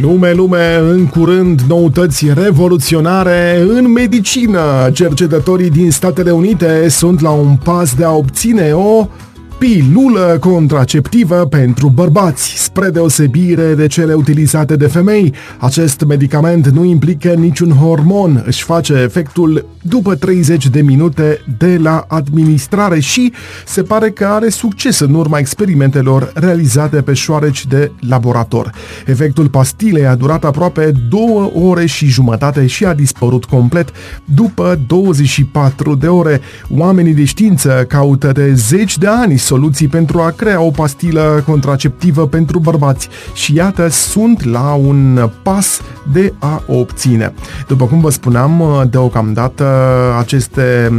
Lume, lume, în curând noutăți revoluționare în medicină. Cercetătorii din Statele Unite sunt la un pas de a obține o pilulă contraceptivă pentru bărbați. Spre deosebire de cele utilizate de femei, acest medicament nu implică niciun hormon, își face efectul după 30 de minute de la administrare și se pare că are succes în urma experimentelor realizate pe șoareci de laborator. Efectul pastilei a durat aproape două ore și jumătate și a dispărut complet după 24 de ore. Oamenii de știință caută de zeci de ani soluții pentru a crea o pastilă contraceptivă pentru bărbați și iată sunt la un pas de a o obține. După cum vă spuneam, deocamdată aceste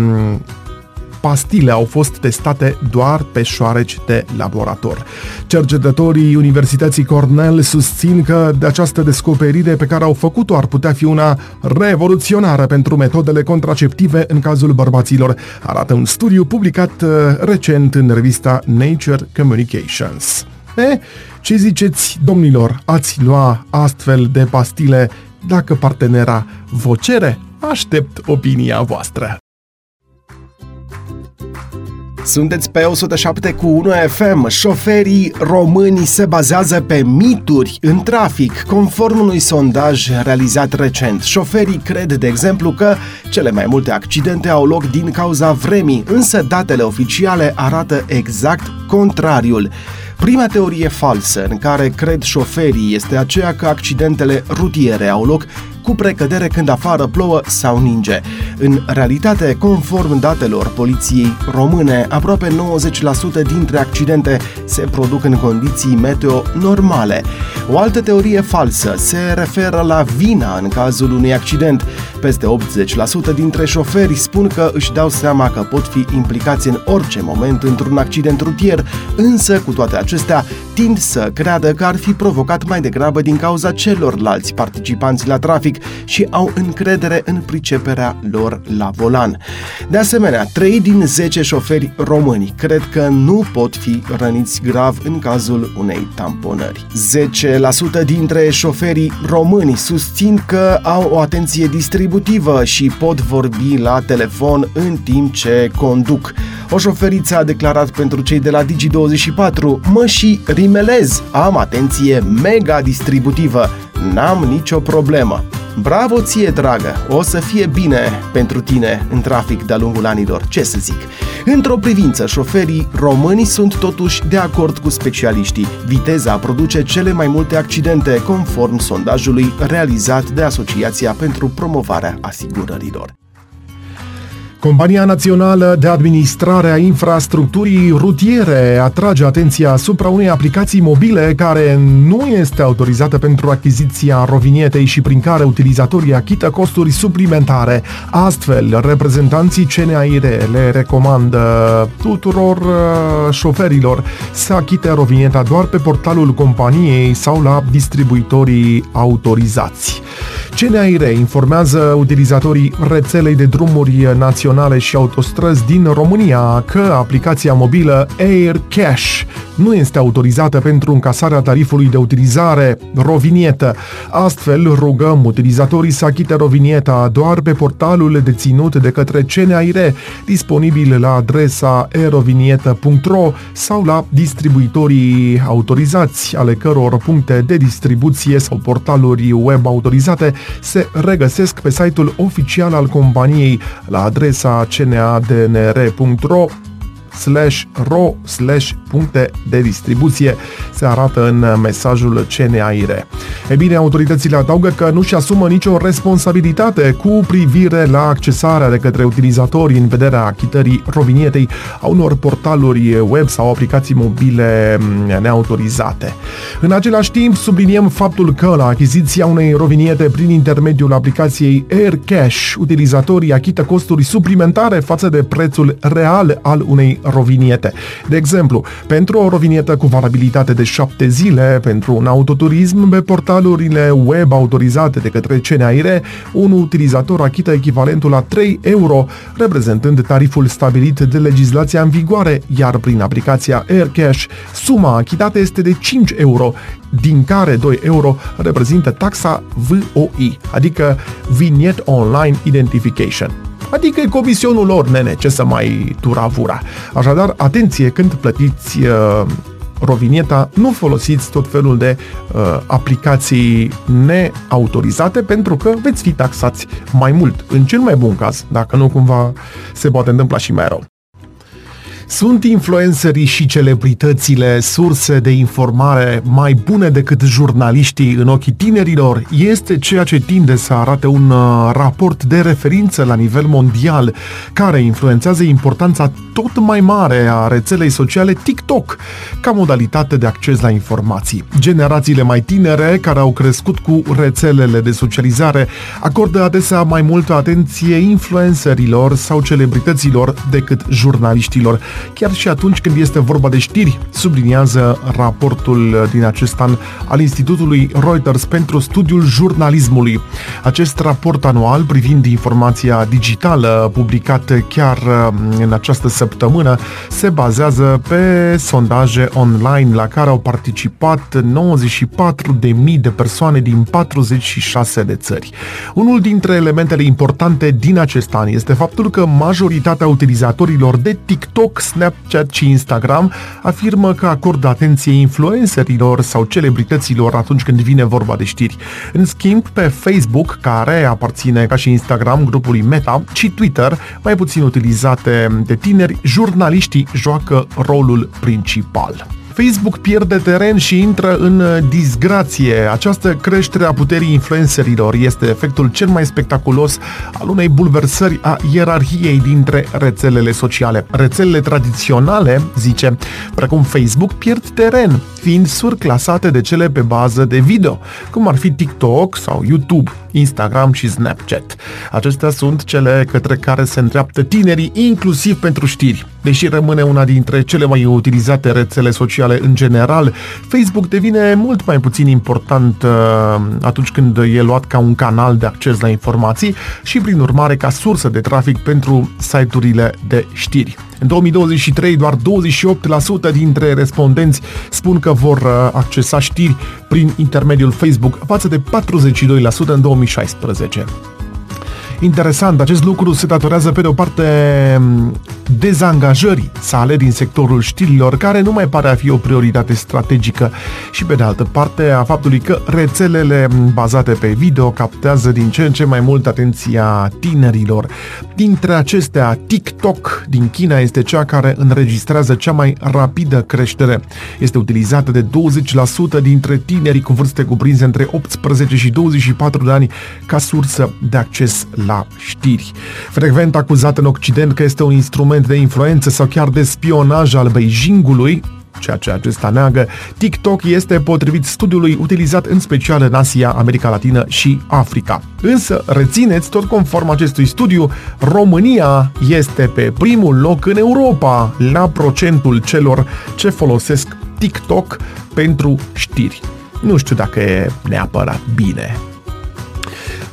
pastile au fost testate doar pe șoareci de laborator. Cercetătorii Universității Cornell susțin că de această descoperire pe care au făcut-o ar putea fi una revoluționară pentru metodele contraceptive în cazul bărbaților, arată un studiu publicat uh, recent în revista Nature Communications. E, ce ziceți, domnilor, ați lua astfel de pastile dacă partenera vă cere? Aștept opinia voastră. Sunteți pe 107 cu 1 FM. Șoferii români se bazează pe mituri în trafic, conform unui sondaj realizat recent. Șoferii cred, de exemplu, că cele mai multe accidente au loc din cauza vremii, însă datele oficiale arată exact contrariul. Prima teorie falsă în care cred șoferii este aceea că accidentele rutiere au loc cu precădere când afară plouă sau ninge. În realitate, conform datelor poliției române, aproape 90% dintre accidente se produc în condiții meteo normale. O altă teorie falsă se referă la vina în cazul unui accident. Peste 80% dintre șoferi spun că își dau seama că pot fi implicați în orice moment într-un accident rutier, însă cu toate acestea tind să creadă că ar fi provocat mai degrabă din cauza celorlalți participanți la trafic și au încredere în priceperea lor la volan. De asemenea, 3 din 10 șoferi români cred că nu pot fi răniți grav în cazul unei tamponări. 10% dintre șoferii români susțin că au o atenție distributivă și pot vorbi la telefon în timp ce conduc. O șoferiță a declarat pentru cei de la Digi24, mă și rimelez, am atenție mega distributivă, n-am nicio problemă. Bravo ție, dragă! O să fie bine pentru tine în trafic de-a lungul anilor, ce să zic. Într-o privință, șoferii români sunt totuși de acord cu specialiștii. Viteza produce cele mai multe accidente, conform sondajului realizat de Asociația pentru Promovarea Asigurărilor. Compania Națională de Administrare a Infrastructurii Rutiere atrage atenția asupra unei aplicații mobile care nu este autorizată pentru achiziția rovinietei și prin care utilizatorii achită costuri suplimentare. Astfel, reprezentanții CNAIR le recomandă tuturor uh, șoferilor să achite rovinieta doar pe portalul companiei sau la distribuitorii autorizați. CNAIR informează utilizatorii rețelei de drumuri naționale și autostrăzi din România că aplicația mobilă Air Cash nu este autorizată pentru încasarea tarifului de utilizare rovinietă. Astfel, rugăm utilizatorii să achite rovinieta doar pe portalul deținut de către CNAIR, disponibil la adresa erovinietă.ro sau la distribuitorii autorizați, ale căror puncte de distribuție sau portaluri web autorizate se regăsesc pe site-ul oficial al companiei la adresa cnadnr.ro slash ro slash puncte de distribuție, se arată în mesajul CNAIR. E bine, autoritățile adaugă că nu și asumă nicio responsabilitate cu privire la accesarea de către utilizatori în vederea achitării rovinietei a unor portaluri web sau aplicații mobile mm, neautorizate. În același timp, subliniem faptul că la achiziția unei roviniete prin intermediul aplicației AirCash, utilizatorii achită costuri suplimentare față de prețul real al unei roviniete. De exemplu, pentru o rovinietă cu valabilitate de 7 zile pentru un autoturism pe portalurile web autorizate de către CNAIRE, un utilizator achită echivalentul la 3 euro, reprezentând tariful stabilit de legislația în vigoare, iar prin aplicația AirCash, suma achitată este de 5 euro, din care 2 euro reprezintă taxa VOI, adică Vignette Online Identification. Adică e comisionul lor, nene, ce să mai turavura. Așadar, atenție când plătiți uh, rovinieta, nu folosiți tot felul de uh, aplicații neautorizate pentru că veți fi taxați mai mult, în cel mai bun caz, dacă nu cumva se poate întâmpla și mai rău. Sunt influencerii și celebritățile surse de informare mai bune decât jurnaliștii în ochii tinerilor? Este ceea ce tinde să arate un uh, raport de referință la nivel mondial care influențează importanța tot mai mare a rețelei sociale TikTok ca modalitate de acces la informații. Generațiile mai tinere care au crescut cu rețelele de socializare acordă adesea mai multă atenție influencerilor sau celebrităților decât jurnaliștilor chiar și atunci când este vorba de știri, subliniază raportul din acest an al Institutului Reuters pentru studiul jurnalismului. Acest raport anual privind informația digitală, publicat chiar um, în această săptămână, se bazează pe sondaje online la care au participat 94.000 de persoane din 46 de țări. Unul dintre elementele importante din acest an este faptul că majoritatea utilizatorilor de TikTok, Snapchat și Instagram afirmă că acordă atenție influencerilor sau celebrităților atunci când vine vorba de știri. În schimb, pe Facebook, care aparține ca și Instagram grupului Meta, și Twitter, mai puțin utilizate de tineri, jurnaliștii joacă rolul principal. Facebook pierde teren și intră în uh, disgrație. Această creștere a puterii influencerilor este efectul cel mai spectaculos al unei bulversări a ierarhiei dintre rețelele sociale. Rețelele tradiționale, zice, precum Facebook, pierd teren, fiind surclasate de cele pe bază de video, cum ar fi TikTok sau YouTube, Instagram și Snapchat. Acestea sunt cele către care se îndreaptă tinerii, inclusiv pentru știri. Deși rămâne una dintre cele mai utilizate rețele sociale în general, Facebook devine mult mai puțin important uh, atunci când e luat ca un canal de acces la informații și, prin urmare, ca sursă de trafic pentru site-urile de știri. În 2023, doar 28% dintre respondenți spun că vor uh, accesa știri prin intermediul Facebook, față de 42% în 2016. Interesant, acest lucru se datorează pe de o parte dezangajării sale din sectorul știrilor, care nu mai pare a fi o prioritate strategică și pe de altă parte a faptului că rețelele bazate pe video captează din ce în ce mai mult atenția tinerilor. Dintre acestea, TikTok din China este cea care înregistrează cea mai rapidă creștere. Este utilizată de 20% dintre tinerii cu vârste cuprinse între 18 și 24 de ani ca sursă de acces la știri. Frecvent acuzat în Occident că este un instrument de influență sau chiar de spionaj al Beijingului, ceea ce acesta neagă, TikTok este, potrivit studiului, utilizat în special în Asia, America Latină și Africa. Însă, rețineți, tot conform acestui studiu, România este pe primul loc în Europa la procentul celor ce folosesc TikTok pentru știri. Nu știu dacă e neapărat bine.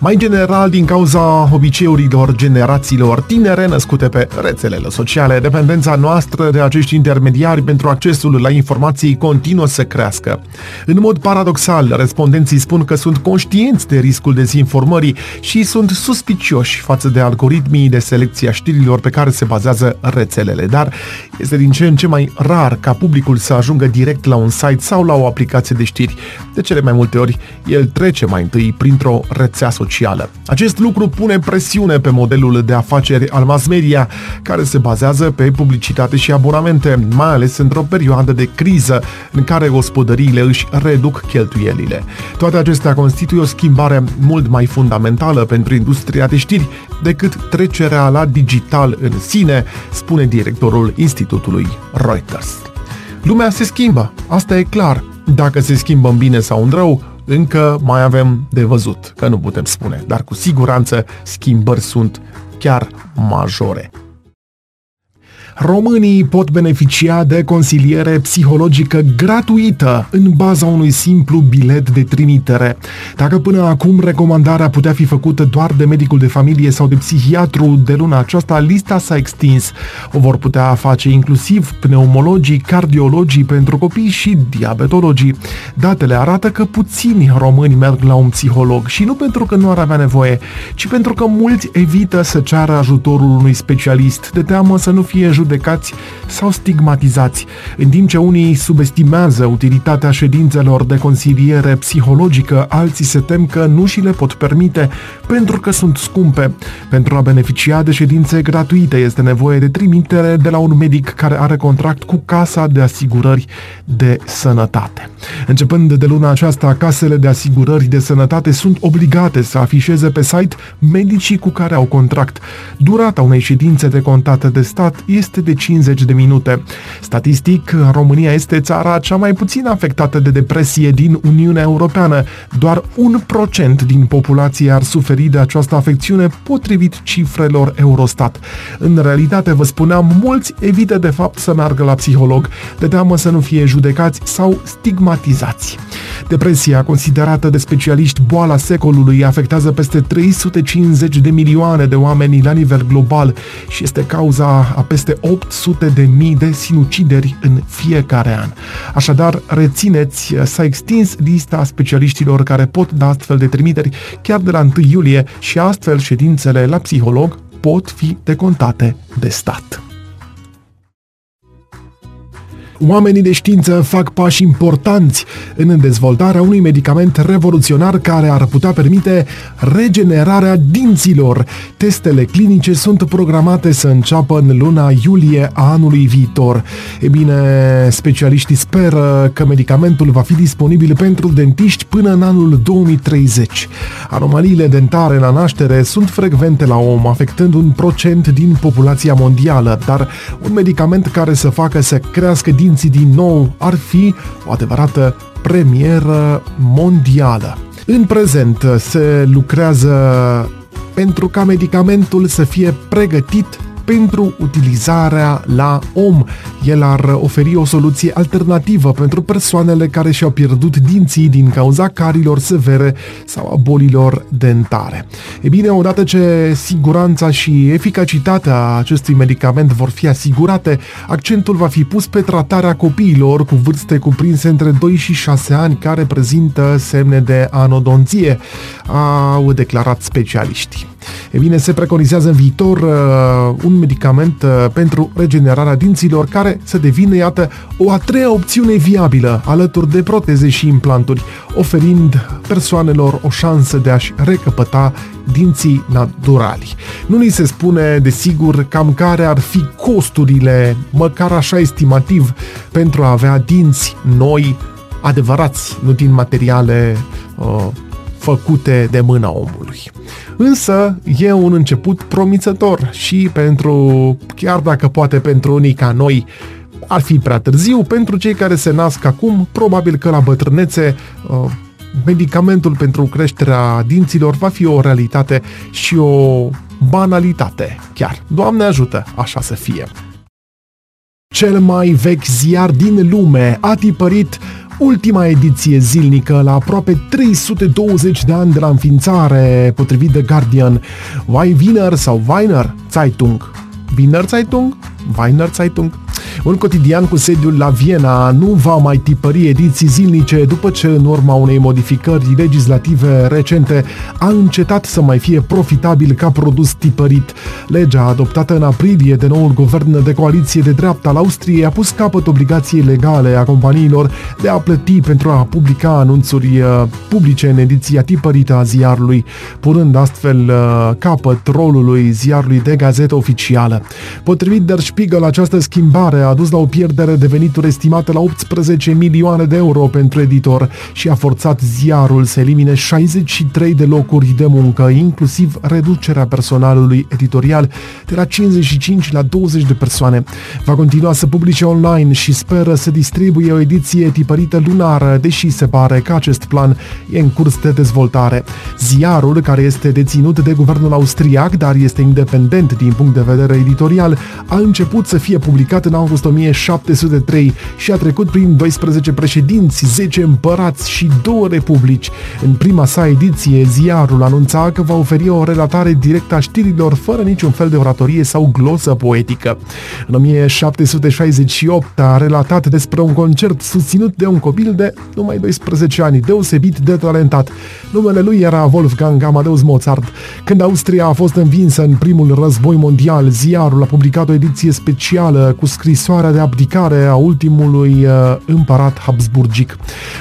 Mai general, din cauza obiceiurilor generațiilor tinere născute pe rețelele sociale, dependența noastră de acești intermediari pentru accesul la informații continuă să crească. În mod paradoxal, respondenții spun că sunt conștienți de riscul dezinformării și sunt suspicioși față de algoritmii de selecție a știrilor pe care se bazează rețelele, dar este din ce în ce mai rar ca publicul să ajungă direct la un site sau la o aplicație de știri. De cele mai multe ori, el trece mai întâi printr-o rețea socială socială. Acest lucru pune presiune pe modelul de afaceri al mass media, care se bazează pe publicitate și abonamente, mai ales într-o perioadă de criză în care gospodăriile își reduc cheltuielile. Toate acestea constituie o schimbare mult mai fundamentală pentru industria de știri decât trecerea la digital în sine, spune directorul Institutului Reuters. Lumea se schimbă, asta e clar. Dacă se schimbă în bine sau în rău, încă mai avem de văzut, că nu putem spune, dar cu siguranță schimbări sunt chiar majore. Românii pot beneficia de consiliere psihologică gratuită în baza unui simplu bilet de trimitere. Dacă până acum recomandarea putea fi făcută doar de medicul de familie sau de psihiatru, de luna aceasta lista s-a extins. O vor putea face inclusiv pneumologii, cardiologii pentru copii și diabetologii. Datele arată că puțini români merg la un psiholog și nu pentru că nu ar avea nevoie, ci pentru că mulți evită să ceară ajutorul unui specialist de teamă să nu fie judecați sau stigmatizați, în timp ce unii subestimează utilitatea ședințelor de consiliere psihologică, alții se tem că nu și le pot permite pentru că sunt scumpe. Pentru a beneficia de ședințe gratuite este nevoie de trimitere de la un medic care are contract cu Casa de Asigurări de Sănătate. Începând de luna aceasta, casele de asigurări de sănătate sunt obligate să afișeze pe site medicii cu care au contract. Durata unei ședințe de contate de stat este de 50 de minute. Statistic, România este țara cea mai puțin afectată de depresie din Uniunea Europeană. Doar un procent din populație ar suferi de această afecțiune potrivit cifrelor Eurostat. În realitate, vă spuneam, mulți evită de fapt să meargă la psiholog, de teamă să nu fie judecați sau stigmatizați. Depresia, considerată de specialiști boala secolului, afectează peste 350 de milioane de oameni la nivel global și este cauza a peste 800 de mii de sinucideri în fiecare an. Așadar, rețineți, s-a extins lista specialiștilor care pot da astfel de trimiteri chiar de la 1 iulie și astfel ședințele la psiholog pot fi decontate de stat. Oamenii de știință fac pași importanți în dezvoltarea unui medicament revoluționar care ar putea permite regenerarea dinților. Testele clinice sunt programate să înceapă în luna iulie a anului viitor. E bine, specialiștii speră că medicamentul va fi disponibil pentru dentiști până în anul 2030. Anomaliile dentare la naștere sunt frecvente la om, afectând un procent din populația mondială, dar un medicament care să facă să crească din dinții din nou ar fi o adevărată premieră mondială. În prezent se lucrează pentru ca medicamentul să fie pregătit pentru utilizarea la om. El ar oferi o soluție alternativă pentru persoanele care și-au pierdut dinții din cauza carilor severe sau a bolilor dentare. E bine, odată ce siguranța și eficacitatea acestui medicament vor fi asigurate, accentul va fi pus pe tratarea copiilor cu vârste cuprinse între 2 și 6 ani care prezintă semne de anodonție, au declarat specialiștii. E bine, se preconizează în viitor uh, un medicament uh, pentru regenerarea dinților care să devină, iată, o a treia opțiune viabilă alături de proteze și implanturi, oferind persoanelor o șansă de a-și recăpăta dinții naturali. Nu ni se spune, desigur, cam care ar fi costurile, măcar așa estimativ, pentru a avea dinți noi, adevărați, nu din materiale uh, făcute de mâna omului. Însă e un început promițător și pentru, chiar dacă poate pentru unii ca noi, ar fi prea târziu, pentru cei care se nasc acum, probabil că la bătrânețe uh, medicamentul pentru creșterea dinților va fi o realitate și o banalitate chiar. Doamne ajută, așa să fie. Cel mai vechi ziar din lume a tipărit ultima ediție zilnică la aproape 320 de ani de la înființare, potrivit de Guardian. Wiener sau Weiner Zeitung. Wiener Zeitung? Weiner Zeitung? Un cotidian cu sediul la Viena nu va mai tipări ediții zilnice după ce, în urma unei modificări legislative recente, a încetat să mai fie profitabil ca produs tipărit. Legea adoptată în aprilie de noul guvern de coaliție de dreapta al Austriei a pus capăt obligației legale a companiilor de a plăti pentru a publica anunțuri uh, publice în ediția tipărită a ziarului, punând astfel uh, capăt rolului ziarului de gazetă oficială. Potrivit Der Spiegel, această schimbare a dus la o pierdere de venituri estimată la 18 milioane de euro pentru editor și a forțat ziarul să elimine 63 de locuri de muncă, inclusiv reducerea personalului editorial de la 55 la 20 de persoane. Va continua să publice online și speră să distribuie o ediție tipărită lunară, deși se pare că acest plan e în curs de dezvoltare. Ziarul, care este deținut de guvernul austriac, dar este independent din punct de vedere editorial, a început să fie publicat în august 1703 și a trecut prin 12 președinți, 10 împărați și două republici. În prima sa ediție, ziarul anunța că va oferi o relatare directă a știrilor fără niciun fel de oratorie sau glosă poetică. În 1768 a relatat despre un concert susținut de un copil de numai 12 ani, deosebit de talentat. Numele lui era Wolfgang Amadeus Mozart. Când Austria a fost învinsă în primul război mondial, ziarul a publicat o ediție specială cu scrisoarea de abdicare a ultimului uh, împărat Habsburgic.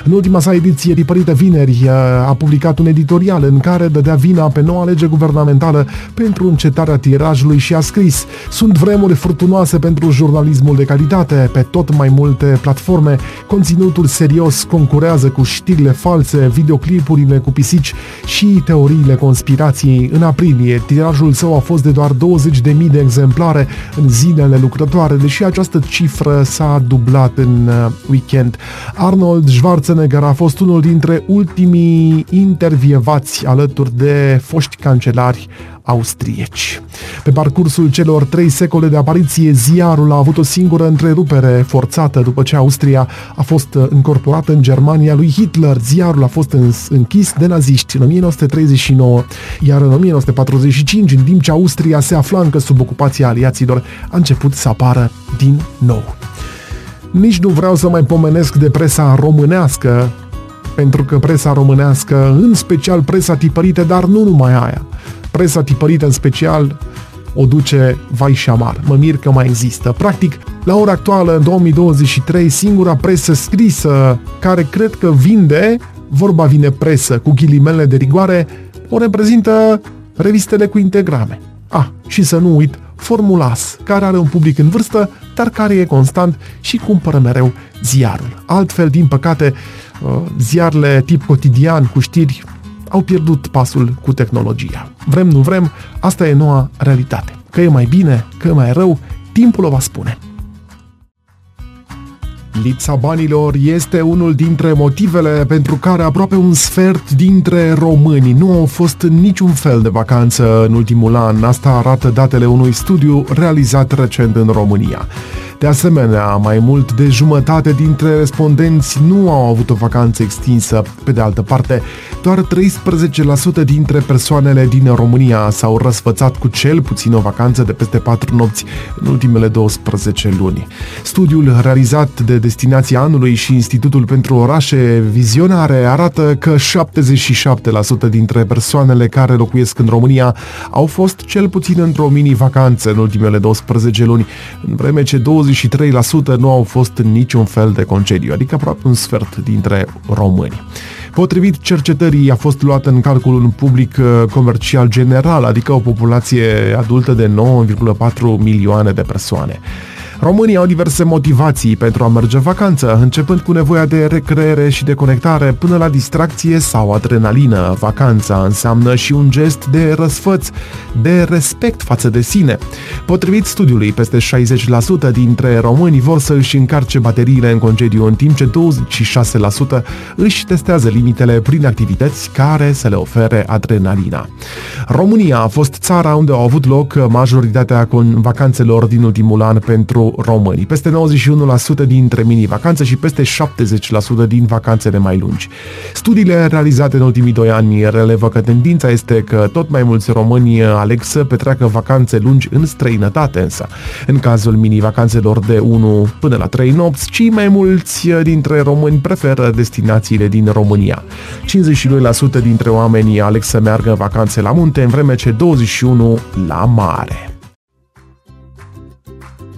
În ultima sa ediție, tipărită vineri, uh, a publicat un editorial în care dădea vina pe noua lege guvernamentală pentru încetarea tirajului și a scris Sunt vremuri furtunoase pentru jurnalismul de calitate, pe tot mai multe platforme, conținutul serios concurează cu știrile false, videoclipurile cu pisici și teoriile conspirației. În aprilie, tirajul său a fost de doar 20.000 de exemplare în zilele lucrătoare, deși această cifră s-a dublat în uh, weekend. Arnold Schwarzenegger a fost unul dintre ultimii intervievați alături de foști cancelari austrieci. Pe parcursul celor trei secole de apariție, ziarul a avut o singură întrerupere forțată după ce Austria a fost încorporată în Germania lui Hitler. Ziarul a fost închis de naziști în 1939, iar în 1945, în timp ce Austria se afla încă sub ocupația aliaților, a început să apară din nou. Nici nu vreau să mai pomenesc de presa românească, pentru că presa românească, în special presa tipărită, dar nu numai aia, presa tipărită în special o duce vai și amar. Mă mir că mai există. Practic, la ora actuală, în 2023, singura presă scrisă care cred că vinde, vorba vine presă cu ghilimele de rigoare, o reprezintă revistele cu integrame. Ah, și să nu uit, Formulas, care are un public în vârstă, dar care e constant și cumpără mereu ziarul. Altfel, din păcate, uh, ziarele tip cotidian cu știri au pierdut pasul cu tehnologia. Vrem, nu vrem, asta e noua realitate. Că e mai bine, că e mai rău, timpul o va spune. Lipsa banilor este unul dintre motivele pentru care aproape un sfert dintre români nu au fost în niciun fel de vacanță în ultimul an. Asta arată datele unui studiu realizat recent în România. De asemenea, mai mult de jumătate dintre respondenți nu au avut o vacanță extinsă. Pe de altă parte, doar 13% dintre persoanele din România s-au răsfățat cu cel puțin o vacanță de peste 4 nopți în ultimele 12 luni. Studiul realizat de Destinația Anului și Institutul pentru Orașe Vizionare arată că 77% dintre persoanele care locuiesc în România au fost cel puțin într-o mini-vacanță în ultimele 12 luni, în vreme ce 23% nu au fost în niciun fel de concediu, adică aproape un sfert dintre români. Potrivit cercetării, a fost luat în calcul un public uh, comercial general, adică o populație adultă de 9,4 milioane de persoane. Românii au diverse motivații pentru a merge în vacanță, începând cu nevoia de recreere și de conectare până la distracție sau adrenalină. Vacanța înseamnă și un gest de răsfăț, de respect față de sine. Potrivit studiului, peste 60% dintre români vor să își încarce bateriile în concediu, în timp ce 26% își testează limitele prin activități care să le ofere adrenalina. România a fost țara unde au avut loc majoritatea vacanțelor din ultimul an pentru românii, peste 91% dintre mini-vacanțe și peste 70% din vacanțele mai lungi. Studiile realizate în ultimii doi ani relevă că tendința este că tot mai mulți români aleg să petreacă vacanțe lungi în străinătate însă. În cazul mini-vacanțelor de 1 până la 3 nopți, cei mai mulți dintre români preferă destinațiile din România. 52% dintre oamenii aleg să meargă vacanțe la munte, în vreme ce 21% la mare.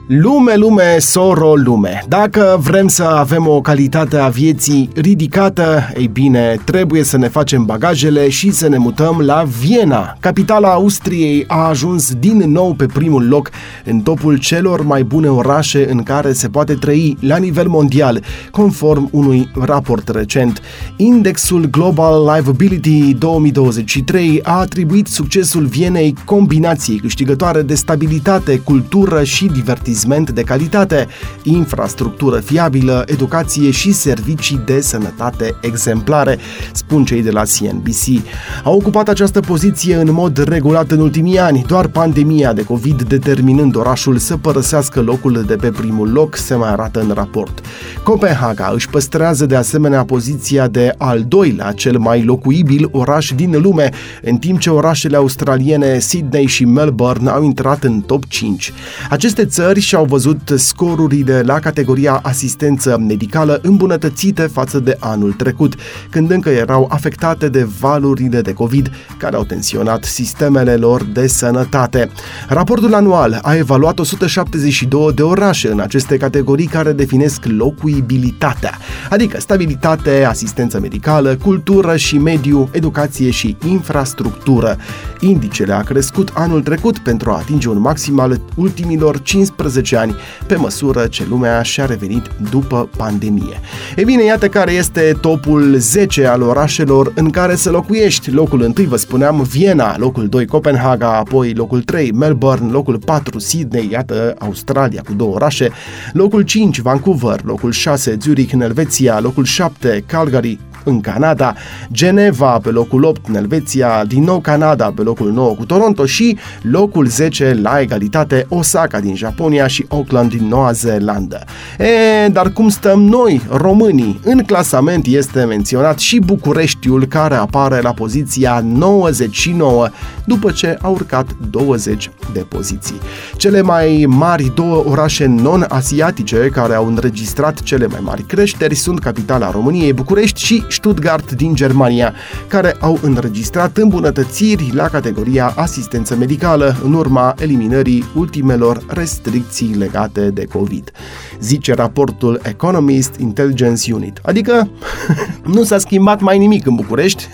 Lume, lume, soro, lume. Dacă vrem să avem o calitate a vieții ridicată, ei bine, trebuie să ne facem bagajele și să ne mutăm la Viena. Capitala Austriei a ajuns din nou pe primul loc în topul celor mai bune orașe în care se poate trăi la nivel mondial, conform unui raport recent. Indexul Global Livability 2023 a atribuit succesul Vienei combinației câștigătoare de stabilitate, cultură și divertisment divertisment de calitate, infrastructură fiabilă, educație și servicii de sănătate exemplare, spun cei de la CNBC. A ocupat această poziție în mod regulat în ultimii ani, doar pandemia de COVID determinând orașul să părăsească locul de pe primul loc, se mai arată în raport. Copenhaga își păstrează de asemenea poziția de al doilea cel mai locuibil oraș din lume, în timp ce orașele australiene Sydney și Melbourne au intrat în top 5. Aceste țări și-au văzut scorurile la categoria asistență medicală îmbunătățite față de anul trecut, când încă erau afectate de valurile de COVID care au tensionat sistemele lor de sănătate. Raportul anual a evaluat 172 de orașe în aceste categorii care definesc locuibilitatea, adică stabilitate, asistență medicală, cultură și mediu, educație și infrastructură. Indicele a crescut anul trecut pentru a atinge un maxim al ultimilor 15 15 ani, pe măsură ce lumea și-a revenit după pandemie. E bine, iată care este topul 10 al orașelor în care să locuiești. Locul 1, vă spuneam, Viena, locul 2, Copenhaga, apoi locul 3, Melbourne, locul 4, Sydney, iată, Australia cu două orașe, locul 5, Vancouver, locul 6, Zurich în Elveția, locul 7, Calgary, în Canada, Geneva pe locul 8 în Elveția, din nou Canada pe locul 9 cu Toronto și locul 10 la egalitate Osaka din Japonia și Auckland din Noua Zeelandă. E, dar cum stăm noi, românii? În clasament este menționat și Bucureștiul care apare la poziția 99 după ce a urcat 20 de poziții. Cele mai mari două orașe non-asiatice care au înregistrat cele mai mari creșteri sunt capitala României, București și Stuttgart din Germania, care au înregistrat îmbunătățiri la categoria asistență medicală în urma eliminării ultimelor restricții legate de COVID. Zice raportul Economist Intelligence Unit. Adică nu s-a schimbat mai nimic în București,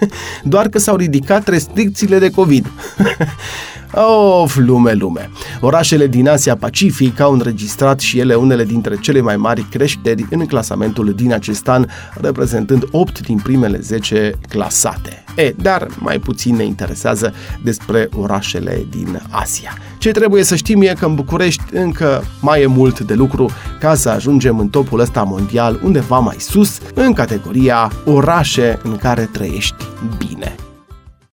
doar că s-au ridicat restricțiile de COVID. Of, lume, lume! Orașele din Asia Pacific au înregistrat și ele unele dintre cele mai mari creșteri în clasamentul din acest an, reprezentând 8 din primele 10 clasate. E, dar mai puțin ne interesează despre orașele din Asia. Ce trebuie să știm e că în București încă mai e mult de lucru ca să ajungem în topul ăsta mondial undeva mai sus, în categoria orașe în care trăiești bine.